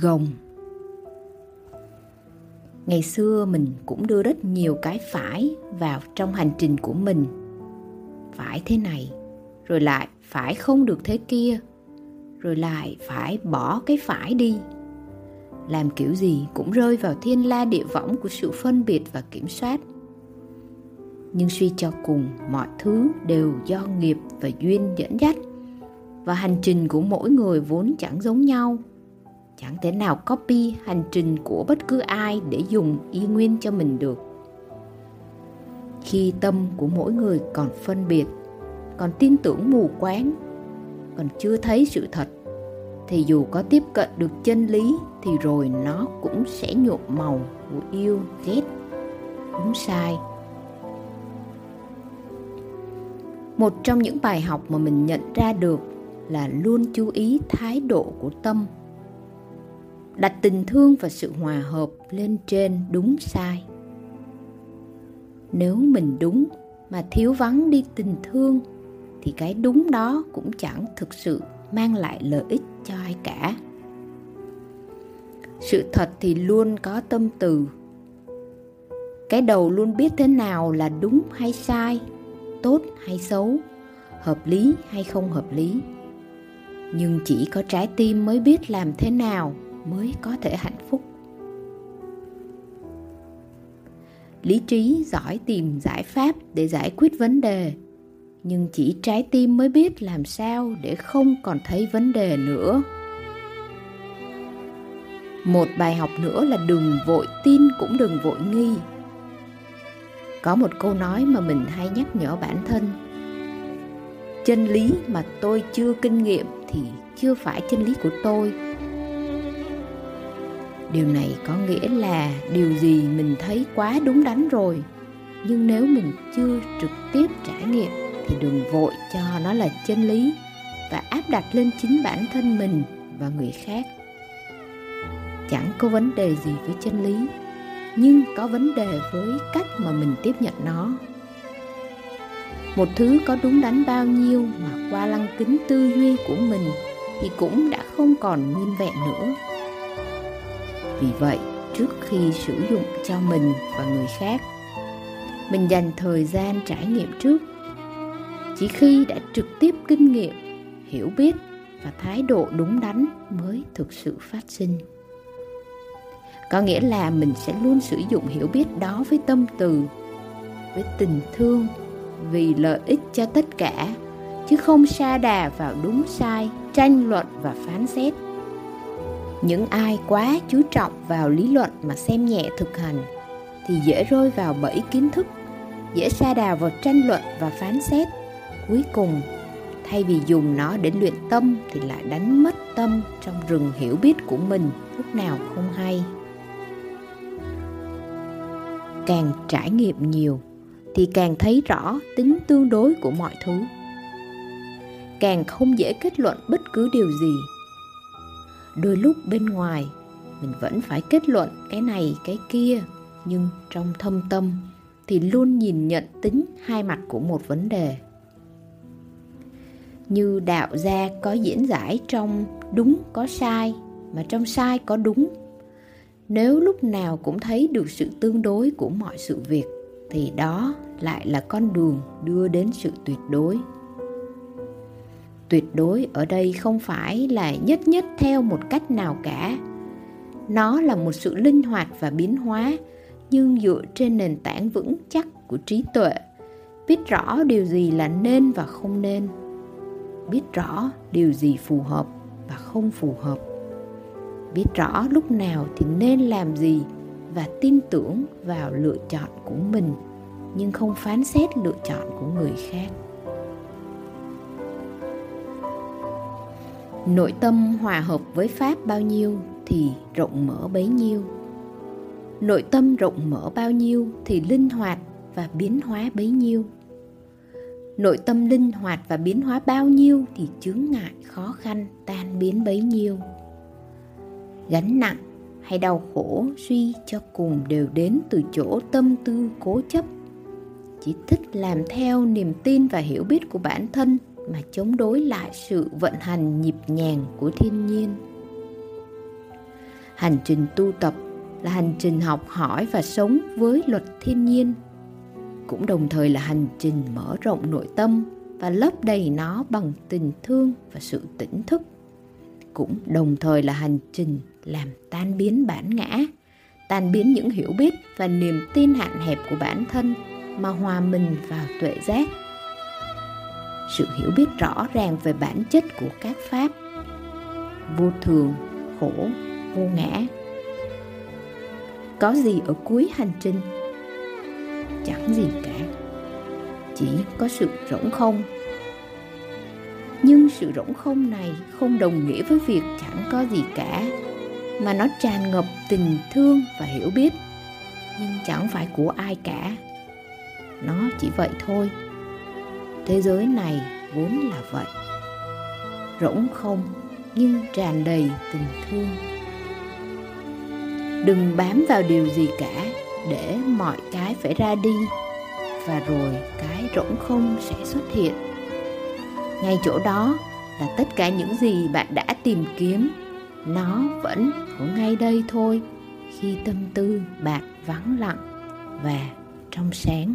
gồng. Ngày xưa mình cũng đưa rất nhiều cái phải vào trong hành trình của mình. Phải thế này, rồi lại phải không được thế kia, rồi lại phải bỏ cái phải đi. Làm kiểu gì cũng rơi vào thiên la địa võng của sự phân biệt và kiểm soát. Nhưng suy cho cùng, mọi thứ đều do nghiệp và duyên dẫn dắt. Và hành trình của mỗi người vốn chẳng giống nhau chẳng thể nào copy hành trình của bất cứ ai để dùng y nguyên cho mình được. Khi tâm của mỗi người còn phân biệt, còn tin tưởng mù quáng, còn chưa thấy sự thật, thì dù có tiếp cận được chân lý thì rồi nó cũng sẽ nhuộm màu của yêu, ghét, đúng sai. Một trong những bài học mà mình nhận ra được là luôn chú ý thái độ của tâm đặt tình thương và sự hòa hợp lên trên đúng sai. Nếu mình đúng mà thiếu vắng đi tình thương, thì cái đúng đó cũng chẳng thực sự mang lại lợi ích cho ai cả. Sự thật thì luôn có tâm từ. Cái đầu luôn biết thế nào là đúng hay sai, tốt hay xấu, hợp lý hay không hợp lý. Nhưng chỉ có trái tim mới biết làm thế nào mới có thể hạnh phúc. Lý trí giỏi tìm giải pháp để giải quyết vấn đề, nhưng chỉ trái tim mới biết làm sao để không còn thấy vấn đề nữa. Một bài học nữa là đừng vội tin cũng đừng vội nghi. Có một câu nói mà mình hay nhắc nhở bản thân, chân lý mà tôi chưa kinh nghiệm thì chưa phải chân lý của tôi điều này có nghĩa là điều gì mình thấy quá đúng đắn rồi. Nhưng nếu mình chưa trực tiếp trải nghiệm thì đừng vội cho nó là chân lý và áp đặt lên chính bản thân mình và người khác. Chẳng có vấn đề gì với chân lý, nhưng có vấn đề với cách mà mình tiếp nhận nó. Một thứ có đúng đắn bao nhiêu mà qua lăng kính tư duy của mình thì cũng đã không còn nguyên vẹn nữa vì vậy, trước khi sử dụng cho mình và người khác, mình dành thời gian trải nghiệm trước. Chỉ khi đã trực tiếp kinh nghiệm, hiểu biết và thái độ đúng đắn mới thực sự phát sinh. Có nghĩa là mình sẽ luôn sử dụng hiểu biết đó với tâm từ, với tình thương, vì lợi ích cho tất cả, chứ không sa đà vào đúng sai, tranh luận và phán xét những ai quá chú trọng vào lý luận mà xem nhẹ thực hành, thì dễ rơi vào bẫy kiến thức, dễ sa đà vào tranh luận và phán xét. Cuối cùng, thay vì dùng nó để luyện tâm thì lại đánh mất tâm trong rừng hiểu biết của mình, lúc nào không hay. Càng trải nghiệm nhiều, thì càng thấy rõ tính tương đối của mọi thứ. Càng không dễ kết luận bất cứ điều gì đôi lúc bên ngoài, mình vẫn phải kết luận cái này, cái kia, nhưng trong thâm tâm thì luôn nhìn nhận tính hai mặt của một vấn đề. Như đạo gia có diễn giải trong đúng có sai, mà trong sai có đúng. Nếu lúc nào cũng thấy được sự tương đối của mọi sự việc, thì đó lại là con đường đưa đến sự tuyệt đối tuyệt đối ở đây không phải là nhất nhất theo một cách nào cả. Nó là một sự linh hoạt và biến hóa, nhưng dựa trên nền tảng vững chắc của trí tuệ. Biết rõ điều gì là nên và không nên. Biết rõ điều gì phù hợp và không phù hợp. Biết rõ lúc nào thì nên làm gì và tin tưởng vào lựa chọn của mình, nhưng không phán xét lựa chọn của người khác. Nội tâm hòa hợp với pháp bao nhiêu thì rộng mở bấy nhiêu. Nội tâm rộng mở bao nhiêu thì linh hoạt và biến hóa bấy nhiêu. Nội tâm linh hoạt và biến hóa bao nhiêu thì chướng ngại, khó khăn, tan biến bấy nhiêu. Gánh nặng hay đau khổ suy cho cùng đều đến từ chỗ tâm tư cố chấp. Chỉ thích làm theo niềm tin và hiểu biết của bản thân mà chống đối lại sự vận hành nhịp nhàng của thiên nhiên. Hành trình tu tập là hành trình học hỏi và sống với luật thiên nhiên, cũng đồng thời là hành trình mở rộng nội tâm và lấp đầy nó bằng tình thương và sự tỉnh thức, cũng đồng thời là hành trình làm tan biến bản ngã, tan biến những hiểu biết và niềm tin hạn hẹp của bản thân mà hòa mình vào tuệ giác sự hiểu biết rõ ràng về bản chất của các pháp. Vô thường, khổ, vô ngã. Có gì ở cuối hành trình? Chẳng gì cả. Chỉ có sự rỗng không. Nhưng sự rỗng không này không đồng nghĩa với việc chẳng có gì cả, mà nó tràn ngập tình thương và hiểu biết. Nhưng chẳng phải của ai cả. Nó chỉ vậy thôi thế giới này vốn là vậy. Rỗng không nhưng tràn đầy tình thương. Đừng bám vào điều gì cả, để mọi cái phải ra đi, và rồi cái rỗng không sẽ xuất hiện. Ngay chỗ đó là tất cả những gì bạn đã tìm kiếm. Nó vẫn ở ngay đây thôi, khi tâm tư bạn vắng lặng và trong sáng.